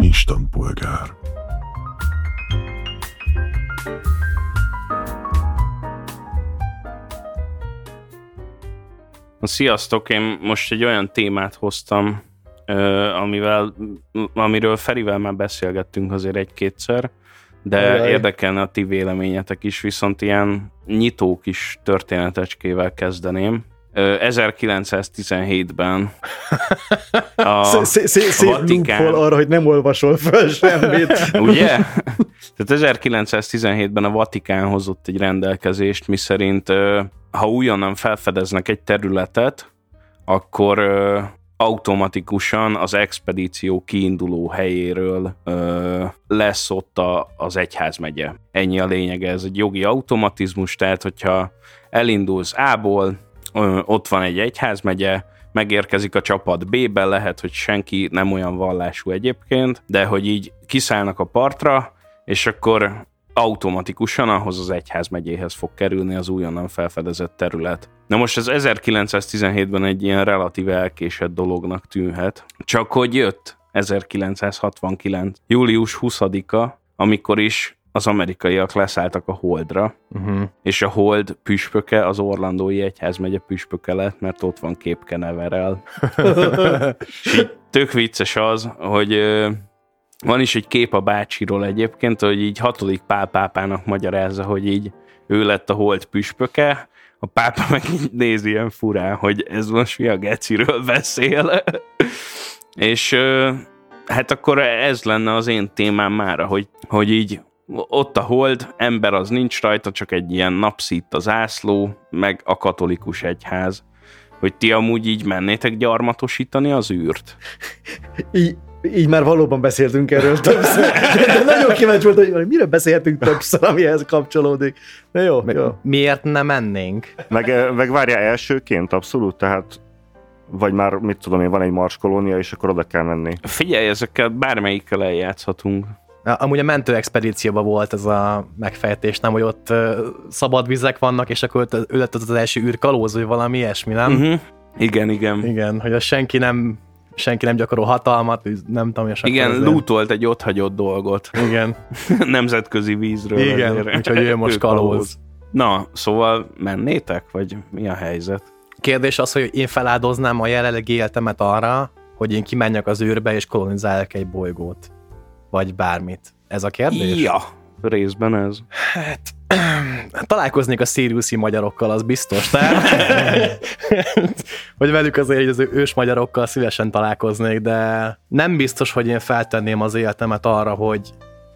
Instant polgár. Sziasztok, én most egy olyan témát hoztam, amivel, amiről Ferivel már beszélgettünk azért egy-kétszer, de Ajaj. érdekelne a ti véleményetek is, viszont ilyen nyitó kis történetecskével kezdeném. 1917-ben a Szép Vatikán... arra, hogy nem olvasol fel semmit. Ugye? Tehát 1917-ben a Vatikán hozott egy rendelkezést, miszerint ha újonnan felfedeznek egy területet, akkor automatikusan az expedíció kiinduló helyéről ö, lesz ott a, az egyházmegye. Ennyi a lényege, ez egy jogi automatizmus, tehát hogyha elindulsz A-ból, ott van egy egyházmegye, megérkezik a csapat B-be, lehet, hogy senki nem olyan vallású egyébként, de hogy így kiszállnak a partra, és akkor automatikusan ahhoz az egyház megyéhez fog kerülni az újonnan felfedezett terület. Na most ez 1917-ben egy ilyen relatív elkésett dolognak tűnhet, csak hogy jött 1969. július 20-a, amikor is az amerikaiak leszálltak a Holdra, uh-huh. és a Hold püspöke az Orlandói Egyházmegye püspöke lett, mert ott van képkeneverel. tök vicces az, hogy van is egy kép a bácsiról egyébként, hogy így hatodik pál pápának magyarázza, hogy így ő lett a hold püspöke, a pápa meg így nézi ilyen furán, hogy ez most mi a geciről beszél. és hát akkor ez lenne az én témám mára, hogy, hogy így ott a hold, ember az nincs rajta, csak egy ilyen napszít az ászló, meg a katolikus egyház. Hogy ti amúgy így mennétek gyarmatosítani az űrt? I- így már valóban beszéltünk erről többször. De nagyon kíváncsi volt, hogy mire beszéltünk többször, amihez kapcsolódik. Na jó, meg, jó. Miért nem mennénk? Meg, eh, meg várjál elsőként, abszolút, tehát vagy már, mit tudom én, van egy mars kolónia, és akkor oda kell menni. Figyelj, ezekkel bármelyikkel eljátszhatunk. Amúgy a mentő expedícióban volt ez a megfejtés, nem, hogy ott szabad vizek vannak, és akkor ő lett az, első űrkalóz, vagy valami ilyesmi, nem? Uh-huh. Igen, igen. Igen, hogy a senki nem senki nem gyakorol hatalmat, nem tudom, és Igen, lootolt egy otthagyott dolgot. Igen. Nemzetközi vízről. Igen, ezért. úgyhogy ő most kalóz. Na, szóval mennétek, vagy mi a helyzet? Kérdés az, hogy én feláldoznám a jelenlegi életemet arra, hogy én kimenjek az űrbe és kolonizáljak egy bolygót. Vagy bármit. Ez a kérdés? Ja, részben ez. Hát, találkoznék a szíriuszi magyarokkal, az biztos, tehát hogy velük azért az ős magyarokkal szívesen találkoznék, de nem biztos, hogy én feltenném az életemet arra, hogy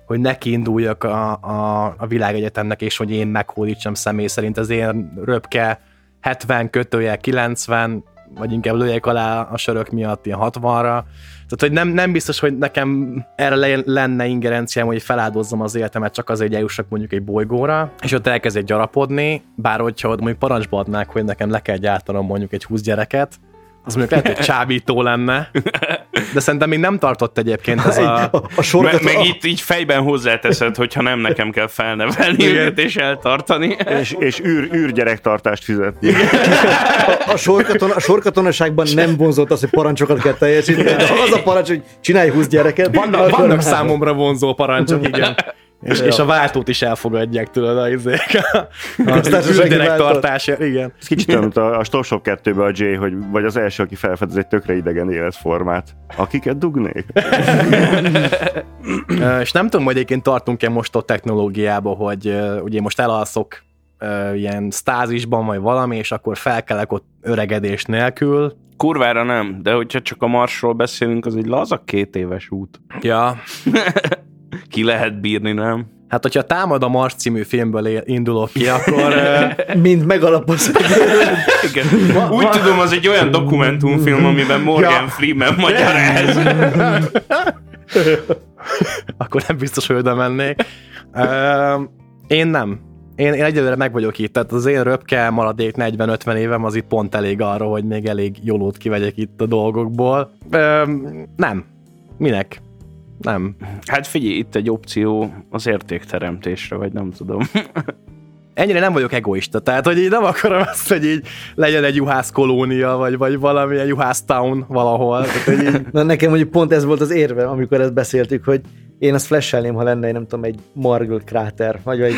hogy neki induljak a, a, a világegyetemnek, és hogy én meghódítsam személy szerint az én röpke 70 kötője 90, vagy inkább lőjek alá a sörök miatt ilyen 60-ra, tehát, hogy nem, nem biztos, hogy nekem erre lenne ingerenciám, hogy feláldozzam az életemet csak azért, hogy eljussak mondjuk egy bolygóra, és ott elkezdek gyarapodni, bár hogyha mondjuk parancsba adnák, hogy nekem le kell gyártanom mondjuk egy 20 gyereket, az mondjuk lehet, hogy csábító lenne, de szerintem még nem tartott egyébként ez a... a, a sorgat, meg, meg itt így fejben hozzáteszed, hogyha nem nekem kell felnevelni őket és eltartani. És, és űr, űr gyerektartást fizetni. A, a, sorkaton, a sorkatonaságban nem vonzott az, hogy parancsokat kell teljesíteni, de az a parancs, hogy csinálj 20 gyereket. Vannak, vannak számomra vonzó parancsok, igen. És, és a váltót is elfogadják, tudod, a izék. A tartás, igen. Ez kicsit olyan, mint a, a Stop Shop 2 a Jay, hogy vagy az első, aki felfedez egy tökre idegen életformát. Akiket dugnék? és nem tudom, hogy egyébként tartunk-e most a technológiába, hogy uh, ugye most elalszok uh, ilyen stázisban, vagy valami, és akkor felkelek ott öregedés nélkül. Kurvára nem, de hogyha csak a Marsról beszélünk, az egy laza két éves út. Ja. Ki lehet bírni, nem? Hát, hogyha támad a Mars című filmből indulok ki, akkor... Mind megalapoz. Igen. Úgy tudom, az egy olyan dokumentumfilm, amiben Morgan ja. Freeman magyaráz. akkor nem biztos, hogy oda mennék. Én nem. Én, én egyelőre meg vagyok itt, tehát az én röpke maradék 40-50 évem az itt pont elég arra, hogy még elég jólót kivegyek itt a dolgokból. nem. Minek? Nem. Hát figyelj, itt egy opció az értékteremtésre, vagy nem tudom. ennyire nem vagyok egoista, tehát hogy így nem akarom azt, hogy így legyen egy juhász kolónia, vagy, vagy valamilyen juhász town valahol. Tehát, hogy így... Na, nekem mondjuk pont ez volt az érve, amikor ezt beszéltük, hogy én azt flashelném, ha lenne, nem tudom, egy Margle kráter, vagy egy...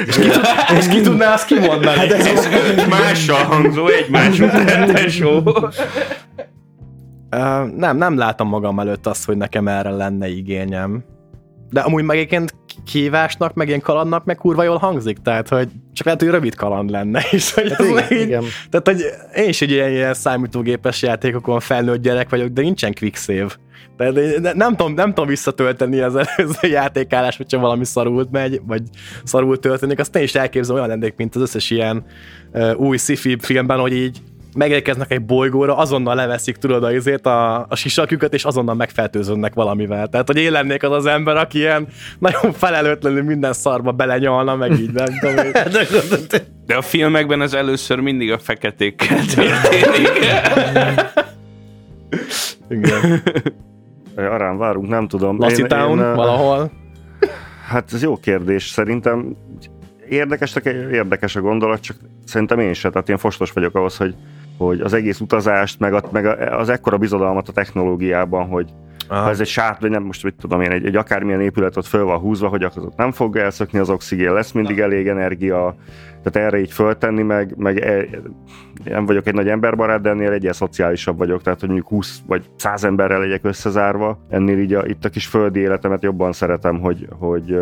És ki tudná azt kimondani? Hát ez Mással hangzó, egy másodperces Uh, nem, nem látom magam előtt azt, hogy nekem erre lenne igényem. De amúgy meg egyébként kívásnak, meg ilyen kalandnak, meg kurva jól hangzik, tehát hogy csak lehet, hogy rövid kaland lenne, és hogy Hát igen, így, igen. tehát hogy én is egy ilyen, ilyen számítógépes játékokon felnőtt gyerek vagyok, de nincsen quick save. Tehát nem tudom, nem tudom visszatölteni az előző játékálás, hogyha valami szarult megy, vagy szarult történik, azt én is elképzelem olyan lennék, mint az összes ilyen uh, új sci-fi filmben, hogy így megérkeznek egy bolygóra, azonnal leveszik, tudod, a, izét, a, a sisakjukat, és azonnal megfertőződnek valamivel. Tehát, hogy én lennék az az ember, aki ilyen nagyon felelőtlenül minden szarba belenyalna, meg így, nem tudom. hogy- De a filmekben ez először mindig a feketékkel történik. Igen. Arán várunk, nem tudom. Lassie Én- Town, én, valahol. Hát ez jó kérdés. Szerintem érdekes, érdekes a gondolat, csak szerintem én se. Tehát én fostos vagyok ahhoz, hogy, hogy az egész utazást, meg, a, meg az ekkora bizodalmat a technológiában, hogy Aha. ha ez egy sát, vagy nem most mit tudom én, egy, egy akármilyen épület ott föl van húzva, hogy az ott nem fog elszökni az oxigén, lesz mindig elég energia, tehát erre így föltenni, meg, meg e, nem vagyok egy nagy emberbarát, de ennél egyel szociálisabb vagyok, tehát hogy mondjuk 20 vagy 100 emberrel legyek összezárva, ennél így a, itt a kis földi életemet jobban szeretem, hogy, hogy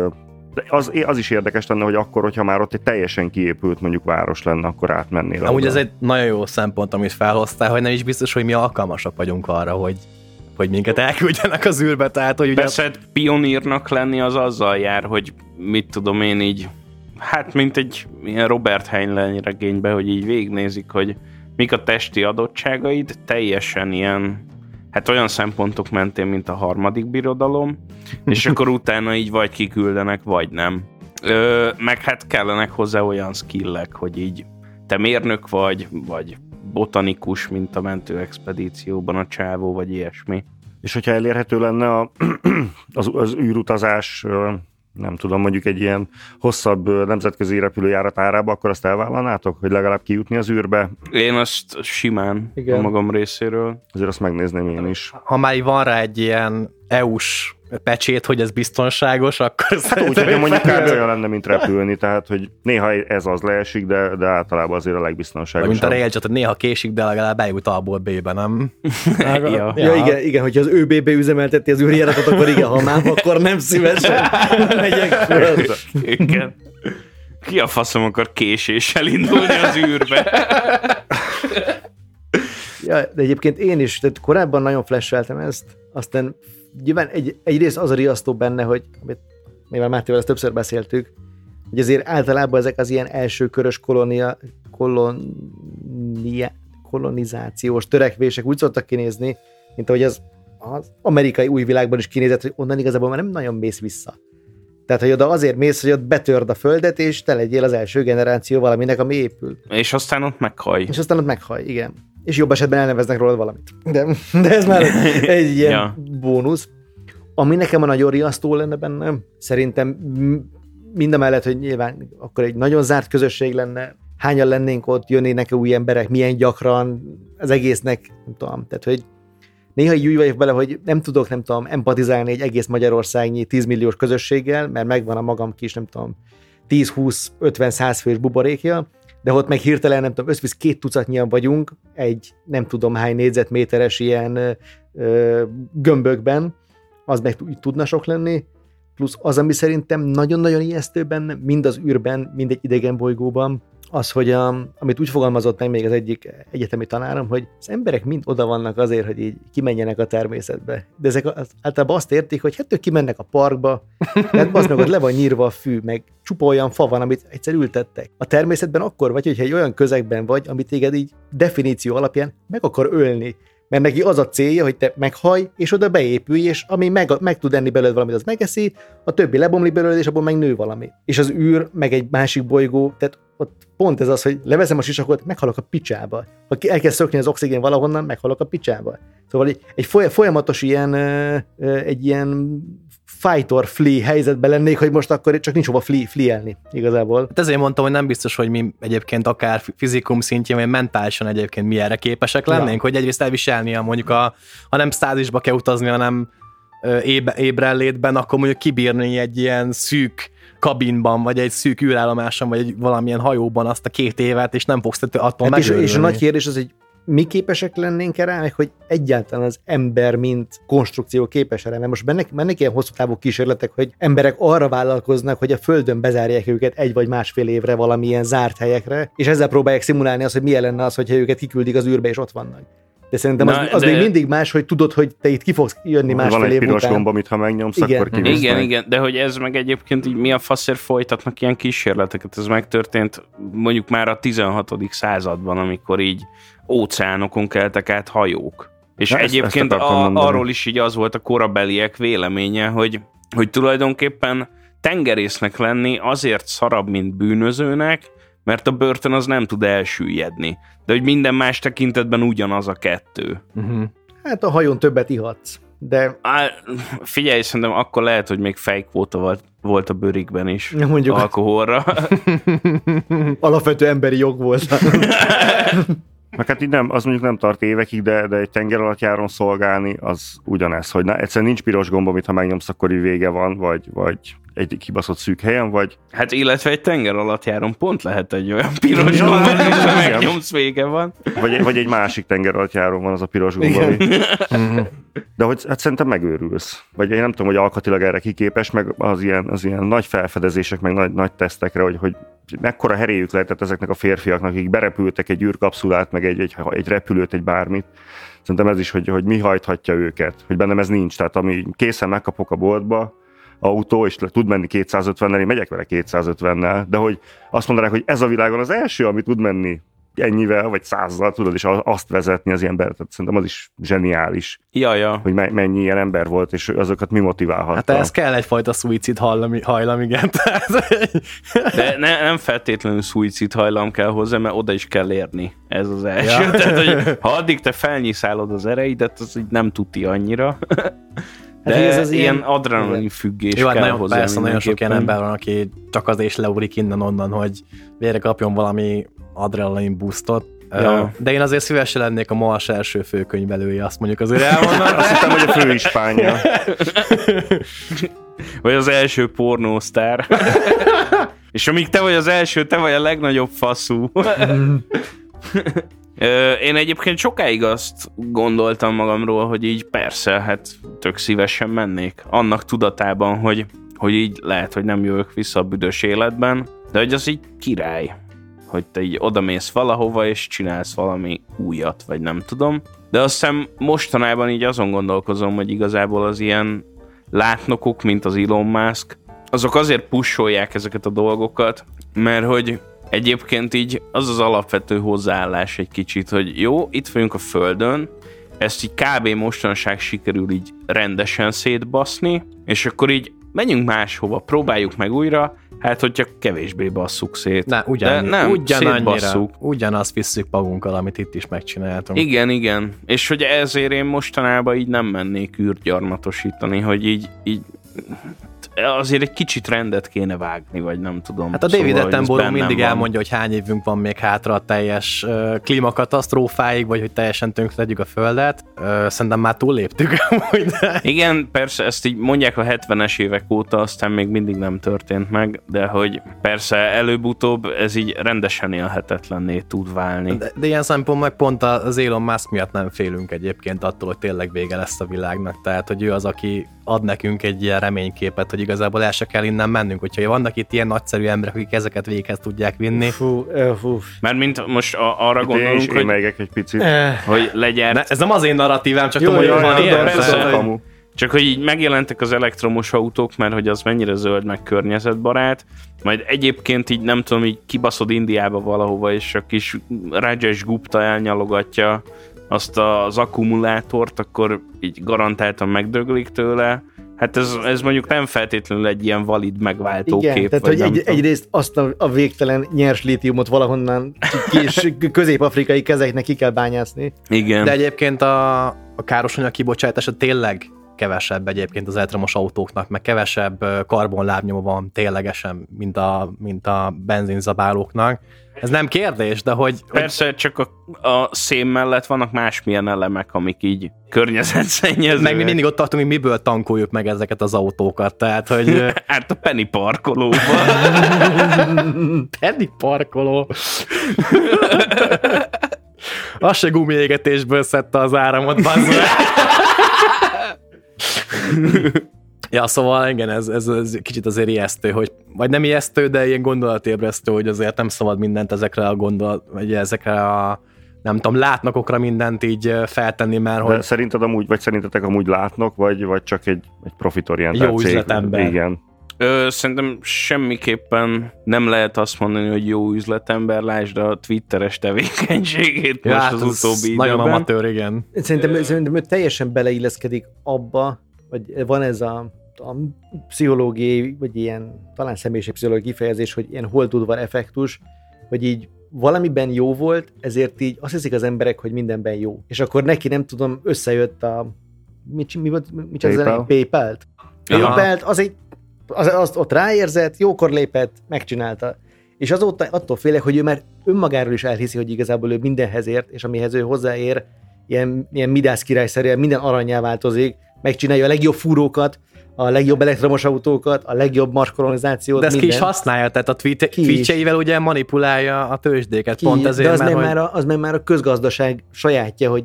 de az, az is érdekes lenne, hogy akkor, hogyha már ott egy teljesen kiépült mondjuk város lenne, akkor átmennél. Amúgy ez egy nagyon jó szempont, amit felhoztál, hogy nem is biztos, hogy mi alkalmasak vagyunk arra, hogy, hogy minket elküldjenek az űrbe, tehát hogy ugye... Persze hát pionírnak lenni az azzal jár, hogy mit tudom én így, hát mint egy ilyen Robert Heinlein regényben, hogy így végignézik, hogy mik a testi adottságaid, teljesen ilyen, hát olyan szempontok mentén, mint a harmadik birodalom, és akkor utána így vagy kiküldenek, vagy nem. Ö, meg hát kellenek hozzá olyan skillek, hogy így te mérnök vagy, vagy botanikus, mint a mentő expedícióban a csávó, vagy ilyesmi. És hogyha elérhető lenne a, az, az űrutazás, nem tudom, mondjuk egy ilyen hosszabb nemzetközi repülőjárat árába, akkor azt elvállalnátok, hogy legalább kijutni az űrbe? Én azt simán Igen. a magam részéről. Azért azt megnézném én is. Ha már van rá egy ilyen EU-s pecsét, hogy ez biztonságos, akkor Hát úgy, hogy mondjuk kb. olyan lenne, mint repülni, tehát hogy néha ez az leesik, de, de általában azért a legbiztonságosabb. mint a Railjet, hogy néha késik, de legalább eljut A-ból B-be, nem? Ja. Ja, igen, igen, hogyha az ÖBB üzemelteti az űrjáratot, akkor igen, ha már, akkor nem szívesen megyek föl. Igen. Ki a faszom akar késéssel indulni az űrbe? Ja, de egyébként én is, tehát korábban nagyon flasheltem ezt, aztán nyilván egy, egyrészt az a riasztó benne, hogy mivel Mátéval ezt többször beszéltük, hogy azért általában ezek az ilyen első körös kolónia, kolonia, kolonizációs törekvések úgy szoktak kinézni, mint ahogy az, az amerikai új világban is kinézett, hogy onnan igazából már nem nagyon mész vissza. Tehát, hogy oda azért mész, hogy ott betörd a földet, és te legyél az első generáció valaminek, ami épül. És aztán ott meghaj. És aztán ott meghaj, igen. És jobb esetben elneveznek rólad valamit. De, de ez már egy, egy ilyen Ja. bónusz. Ami nekem a nagyon riasztó lenne benne, szerintem mind a mellett, hogy nyilván akkor egy nagyon zárt közösség lenne, hányan lennénk ott, jönnének új emberek, milyen gyakran, az egésznek, nem tudom, tehát hogy néha így úgy vagyok vele, hogy nem tudok, nem tudom, empatizálni egy egész Magyarországnyi 10 milliós közösséggel, mert megvan a magam kis, nem tudom, 10-20-50-100 fős buborékja, de ott meg hirtelen, nem tudom, összvisz két tucatnyian vagyunk egy nem tudom hány négyzetméteres ilyen ö, gömbökben, az meg tudna sok lenni, plusz az, ami szerintem nagyon-nagyon ijesztő benne, mind az űrben, mind egy idegen bolygóban, az, hogy a, amit úgy fogalmazott meg még az egyik egyetemi tanárom, hogy az emberek mind oda vannak azért, hogy így kimenjenek a természetbe. De ezek általában azt értik, hogy hát ők kimennek a parkba, mert az meg ott le van nyírva a fű, meg csupa olyan fa van, amit egyszer ültettek. A természetben akkor vagy, hogyha egy olyan közegben vagy, amit téged így definíció alapján meg akar ölni. Mert neki az a célja, hogy te meghaj, és oda beépülj, és ami meg, meg tud enni belőled valamit, az megeszi, a többi lebomlik belőled, és abból meg nő valami. És az űr, meg egy másik bolygó, tehát ott pont ez az, hogy leveszem a sisakot, meghalok a picsába. Ha elkezd szökni az oxigén valahonnan, meghalok a picsába. Szóval egy, egy foly- folyamatos ilyen, egy ilyen fight or flee helyzetben lennék, hogy most akkor csak nincs hova flee, flielni igazából. Hát ezért mondtam, hogy nem biztos, hogy mi egyébként akár fizikum szintjén, vagy mentálisan egyébként mi erre képesek lennénk, ja. hogy egyrészt elviselni a mondjuk a, ha nem stázisba kell utazni, hanem ébe, ébrellétben, akkor mondjuk kibírni egy ilyen szűk kabinban, vagy egy szűk űrállomáson, vagy egy valamilyen hajóban azt a két évet, és nem fogsz attól hát és, és a nagy kérdés az, hogy mi képesek lennénk erre, meg hogy egyáltalán az ember, mint konstrukció képes erre. Mert most mennek, mennek ilyen hosszú távú kísérletek, hogy emberek arra vállalkoznak, hogy a Földön bezárják őket egy vagy másfél évre valamilyen zárt helyekre, és ezzel próbálják szimulálni azt, hogy milyen lenne az, hogyha őket kiküldik az űrbe, és ott vannak. De szerintem az, az de... még mindig más, hogy tudod, hogy te itt ki fogsz jönni másfél Van egy év piros után. gomb, amit ha megnyomsz, Igen. akkor kivisz Igen, igen, de hogy ez meg egyébként így mi a faszért folytatnak ilyen kísérleteket, ez megtörtént mondjuk már a 16. században, amikor így óceánokon keltek át hajók. És Na, ezt- egyébként ezt akartam a, mondani. arról is így az volt a korabeliek véleménye, hogy, hogy tulajdonképpen tengerésznek lenni azért szarabb, mint bűnözőnek, mert a börtön az nem tud elsüllyedni. De hogy minden más tekintetben ugyanaz a kettő. Uh-huh. Hát a hajón többet ihatsz. De Á, figyelj, szerintem akkor lehet, hogy még fejkvóta volt, volt a bőrikben is. Mondjuk. Alkoholra. alapvető emberi jog volt. Meg hát így nem, az mondjuk nem tart évekig, de, de egy tenger alatt járon szolgálni, az ugyanez, hogy na, egyszerűen nincs piros gomb, amit ha megnyomsz, akkor így vége van, vagy, vagy egy kibaszott szűk helyen, vagy Hát illetve egy tenger alatt járon pont lehet egy olyan piros Ja, gomb, és ha megnyomsz, vége van. Vagy, vagy egy másik tenger alatt járon van az a piros gomb, ami... De hogy hát szerintem megőrülsz. Vagy én nem tudom, hogy alkatilag erre kiképes, meg az ilyen, az ilyen nagy felfedezések, meg nagy, nagy tesztekre, hogy, hogy mekkora heréjük lehetett ezeknek a férfiaknak, akik berepültek egy űrkapszulát, meg egy, egy, egy repülőt, egy bármit. Szerintem ez is, hogy, hogy mi hajthatja őket, hogy bennem ez nincs. Tehát ami készen megkapok a boltba, autó, és le- tud menni 250-nel, én megyek vele 250-nel, de hogy azt mondanák, hogy ez a világon az első, ami tud menni ennyivel, vagy százzal, tudod, és azt vezetni az ember. Tehát szerintem az is zseniális, Ja, ja. hogy me- mennyi ilyen ember volt, és azokat mi motiválhatta. Hát ez kell egyfajta szuicid hajlam, hajlam igen. Tehát, De ne, nem feltétlenül szuicid hajlam kell hozzá, mert oda is kell érni. Ez az első. Ja. Tehát, hogy ha addig te felnyiszálod az ereidet, az így nem tuti annyira. De Hát ez az ilyen, ilyen- ilyen adrenalin függés Jó, hát kell nagyon, hozzá persze, nagyon sok ilyen ember van, aki csak az és leúrik innen-onnan, hogy végre kapjon valami adrenalin boostot. Ja. De én azért szívesen lennék a Mars első főkönyvelője, azt mondjuk azért elmondom. Azt hittem, hogy a főispánja. Vagy az első pornósztár. És amíg te vagy az első, te vagy a legnagyobb faszú. Én egyébként sokáig azt gondoltam magamról, hogy így persze, hát tök szívesen mennék. Annak tudatában, hogy, hogy így lehet, hogy nem jövök vissza a büdös életben, de hogy az így király. Hogy te így odamész valahova, és csinálsz valami újat, vagy nem tudom. De azt hiszem mostanában így azon gondolkozom, hogy igazából az ilyen látnokok, mint az Elon Musk, azok azért pusolják ezeket a dolgokat, mert hogy egyébként így az az alapvető hozzáállás egy kicsit, hogy jó, itt vagyunk a Földön, ezt így kb. mostanság sikerül így rendesen szétbaszni, és akkor így menjünk máshova, próbáljuk meg újra, hát hogyha kevésbé basszuk szét. Na, ugyan, De nem, ugyanannyira, ugyanazt visszük magunkkal, amit itt is megcsináltunk. Igen, igen. És hogy ezért én mostanában így nem mennék űrgyarmatosítani, hogy így, így azért egy kicsit rendet kéne vágni, vagy nem tudom. Hát a David Szóval, Attenborough mindig van. elmondja, hogy hány évünk van még hátra a teljes uh, klímakatasztrófáig, vagy hogy teljesen tönkretegyük a Földet. Uh, szerintem már túlléptük amúgy, de... Igen, persze ezt így mondják a 70-es évek óta, aztán még mindig nem történt meg, de hogy persze előbb-utóbb ez így rendesen élhetetlenné tud válni. De, de ilyen szempontból meg pont az Elon Musk miatt nem félünk egyébként attól, hogy tényleg vége lesz a világnak. Tehát, hogy ő az, aki ad nekünk egy ilyen reményképet, hogy igazából el se kell innen mennünk. Hogyha vannak itt ilyen nagyszerű emberek, akik ezeket véghez tudják vinni, Fú, fú. Mármint most a, arra Itt én is gondolunk, hogy, émelyegek egy picit. Hogy legyárt ne, ez nem az én narratívám, csak Jó, tudom, hogy van ilyen. persze. Csak hogy így megjelentek az elektromos autók, mert hogy az mennyire zöld, meg környezetbarát, majd egyébként így nem tudom, így kibaszod Indiába valahova, és a kis Rajesh Gupta elnyalogatja azt az akkumulátort, akkor így garantáltan megdöglik tőle. Hát ez, ez mondjuk nem feltétlenül egy ilyen valid megváltó Igen, kép. tehát hogy egy, tudom. egyrészt azt a, a végtelen nyers lítiumot valahonnan kis közép-afrikai kezeknek ki kell bányászni. Igen. De egyébként a, a károsanyag kibocsátása tényleg kevesebb egyébként az elektromos autóknak, meg kevesebb karbonlábnyoma van ténylegesen, mint a, mint a benzinzabálóknak. Ez nem kérdés, de hogy... Persze, hogy... csak a, a szén mellett vannak másmilyen elemek, amik így környezetszennyezőek. Meg mi mindig ott tartunk, hogy miből tankoljuk meg ezeket az autókat, tehát, hogy... hát a Penny parkolóban. Penny parkoló. Az se gumiégetésből szedte az áramot, bazzol. Ja, szóval igen, ez, ez, ez kicsit azért ijesztő, hogy, vagy nem ijesztő, de ilyen gondolatébresztő, hogy azért nem szabad mindent ezekre a gondolat, vagy ezekre a nem tudom, látnokokra mindent így feltenni, mert hogy... De szerinted amúgy, vagy szerintetek amúgy látnok, vagy, vagy csak egy, egy profitorientált Jó üzletember. Igen. Ö, szerintem semmiképpen nem lehet azt mondani, hogy jó üzletember, lásd a twitteres tevékenységét ja, most hát az utóbbi Nagyon amatőr, igen. Szerintem, szerintem ő teljesen beleilleszkedik abba, hogy van ez a, a pszichológiai, vagy ilyen talán pszichológiai kifejezés, hogy ilyen holdudvar effektus, hogy így valamiben jó volt, ezért így azt hiszik az emberek, hogy mindenben jó. És akkor neki nem tudom, összejött a mi, mi volt, mi csak PayPal. az PayPal-t. PayPal-t, az egy, az, azt ott ráérzett, jókor lépett, megcsinálta. És azóta attól félek, hogy ő már önmagáról is elhiszi, hogy igazából ő mindenhez ért, és amihez ő hozzáér, ilyen, ilyen Midász királyszerűen minden aranyá változik, megcsinálja a legjobb fúrókat, a legjobb elektromos autókat, a legjobb markolonizációt. De ezt ki is használja, tehát a tweet- tweetjeivel ugye manipulálja a tőzsdéket, ki, pont ezért, de az, mert, meg hogy... már a, az meg már a közgazdaság sajátja, hogy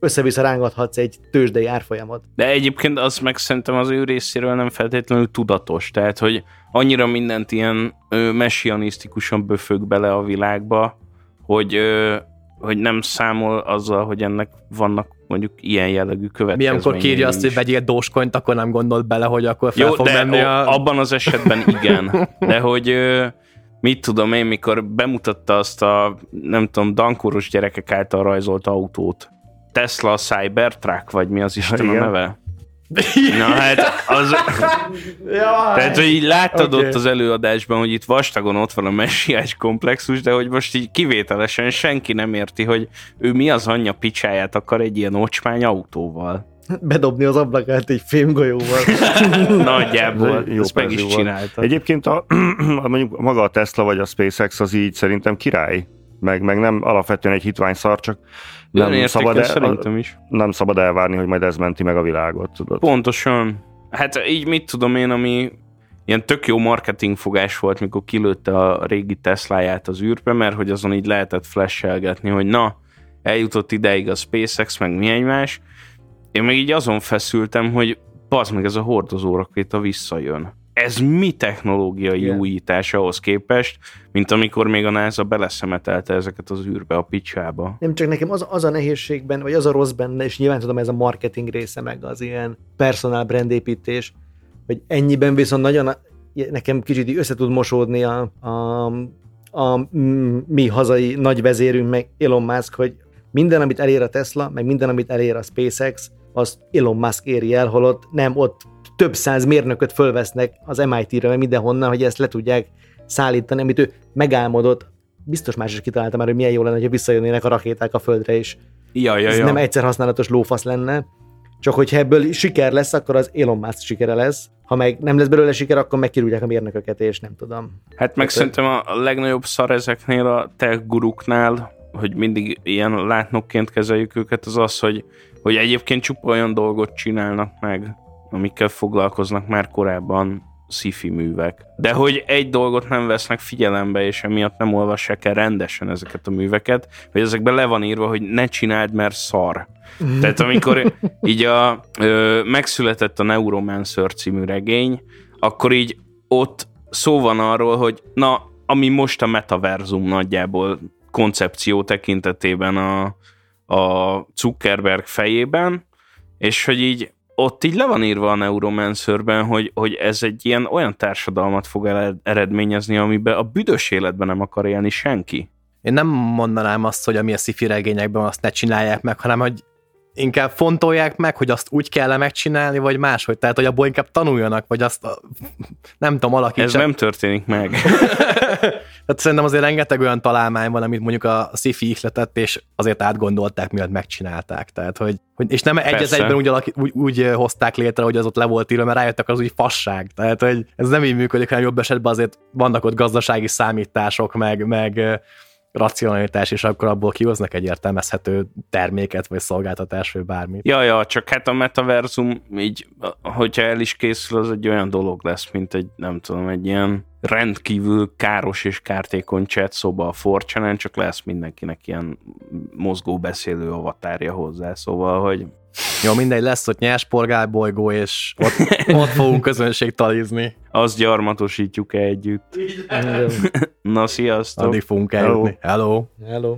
össze-vissza rángathatsz egy tőzsdei árfolyamot. De egyébként az meg szerintem az ő részéről nem feltétlenül tudatos, tehát hogy annyira mindent ilyen ö, messianisztikusan böfög bele a világba, hogy ö, hogy nem számol azzal, hogy ennek vannak mondjuk ilyen jellegű következményei. Mi amikor kírja azt, hogy vegyél dóskonyt, akkor nem gondolt bele, hogy akkor fel Jó, fog de menni a... abban az esetben igen. De hogy mit tudom én, mikor bemutatta azt a, nem tudom, dankoros gyerekek által rajzolt autót, Tesla Cybertruck, vagy mi az Isten a neve? Na hát, az... Tehát, hogy így láttad okay. ott az előadásban, hogy itt vastagon ott van a messiás komplexus, de hogy most így kivételesen senki nem érti, hogy ő mi az anyja picsáját akar egy ilyen ocsmány autóval. Bedobni az ablakát egy fémgolyóval. Nagyjából. Jó ezt meg is csinálta. Egyébként a, mondjuk maga a Tesla vagy a SpaceX az így szerintem király meg, meg nem alapvetően egy hitványszar, csak nem szabad, el, szerintem is. nem szabad elvárni, hogy majd ez menti meg a világot. Tudod? Pontosan. Hát így mit tudom én, ami ilyen tök jó marketing fogás volt, mikor kilőtte a régi Tesláját az űrbe, mert hogy azon így lehetett flashelgetni, hogy na, eljutott ideig a SpaceX, meg mi egymás. Én meg így azon feszültem, hogy bazd meg ez a hordozó rakéta visszajön ez mi technológiai Igen. újítás ahhoz képest, mint amikor még a NASA beleszemetelte ezeket az űrbe, a picsába. Nem csak nekem az, az a nehézségben, vagy az a rossz benne, és nyilván tudom, ez a marketing része, meg az ilyen personal brand építés, hogy ennyiben viszont nagyon nekem kicsit össze tud mosódni a, a, a mi hazai nagy vezérünk, meg Elon Musk, hogy minden, amit elér a Tesla, meg minden, amit elér a SpaceX, az Elon Musk éri el, holott nem ott több száz mérnököt fölvesznek az MIT-re, meg mindenhonnan, hogy ezt le tudják szállítani, amit ő megálmodott. Biztos más is kitalálta már, hogy milyen jó lenne, hogy visszajönnének a rakéták a földre is. Ja, ja, Ez ja. nem egyszer használatos lófasz lenne. Csak hogyha ebből siker lesz, akkor az Elon Musk sikere lesz. Ha meg nem lesz belőle siker, akkor megkirúgják a mérnököket, és nem tudom. Hát meg szerintem a legnagyobb szar ezeknél a tech guruknál, hogy mindig ilyen látnokként kezeljük őket, az az, hogy, hogy egyébként csupa olyan dolgot csinálnak meg, amikkel foglalkoznak már korábban sci művek. De hogy egy dolgot nem vesznek figyelembe, és emiatt nem olvassák el rendesen ezeket a műveket, hogy ezekben le van írva, hogy ne csináld, mert szar. Tehát amikor így a, ö, megszületett a Neuromancer című regény, akkor így ott szó van arról, hogy na, ami most a metaverzum nagyjából koncepció tekintetében a, a Zuckerberg fejében, és hogy így ott így le van írva a Neuromancerben, hogy, hogy ez egy ilyen olyan társadalmat fog eredményezni, amiben a büdös életben nem akar élni senki. Én nem mondanám azt, hogy ami a sci regényekben azt ne csinálják meg, hanem hogy inkább fontolják meg, hogy azt úgy kell megcsinálni, vagy máshogy. Tehát, hogy abból inkább tanuljanak, vagy azt nem tudom, alakítsák. Ez nem történik meg. Tehát szerintem azért rengeteg olyan találmány van, amit mondjuk a sci-fi ihletett, és azért átgondolták, miatt megcsinálták. Tehát, hogy, hogy és nem egy az egyben úgy, alaki, úgy, úgy, hozták létre, hogy az ott le volt írva, mert rájöttek az úgy fasság. Tehát, hogy ez nem így működik, hanem jobb esetben azért vannak ott gazdasági számítások, meg, meg racionalitás, és akkor abból kihoznak egy értelmezhető terméket, vagy szolgáltatás, vagy bármit. Ja, ja, csak hát a metaverzum így, hogyha el is készül, az egy olyan dolog lesz, mint egy, nem tudom, egy ilyen rendkívül káros és kártékony chat szoba a forcsanen, csak lesz mindenkinek ilyen mozgó beszélő avatárja hozzá, szóval, hogy jó, mindegy, lesz ott nyers bolygó, és ott, ott fogunk közönség talizni. Azt gyarmatosítjuk együtt. Na, sziasztok! Addig fogunk eljutni. Hello! Hello!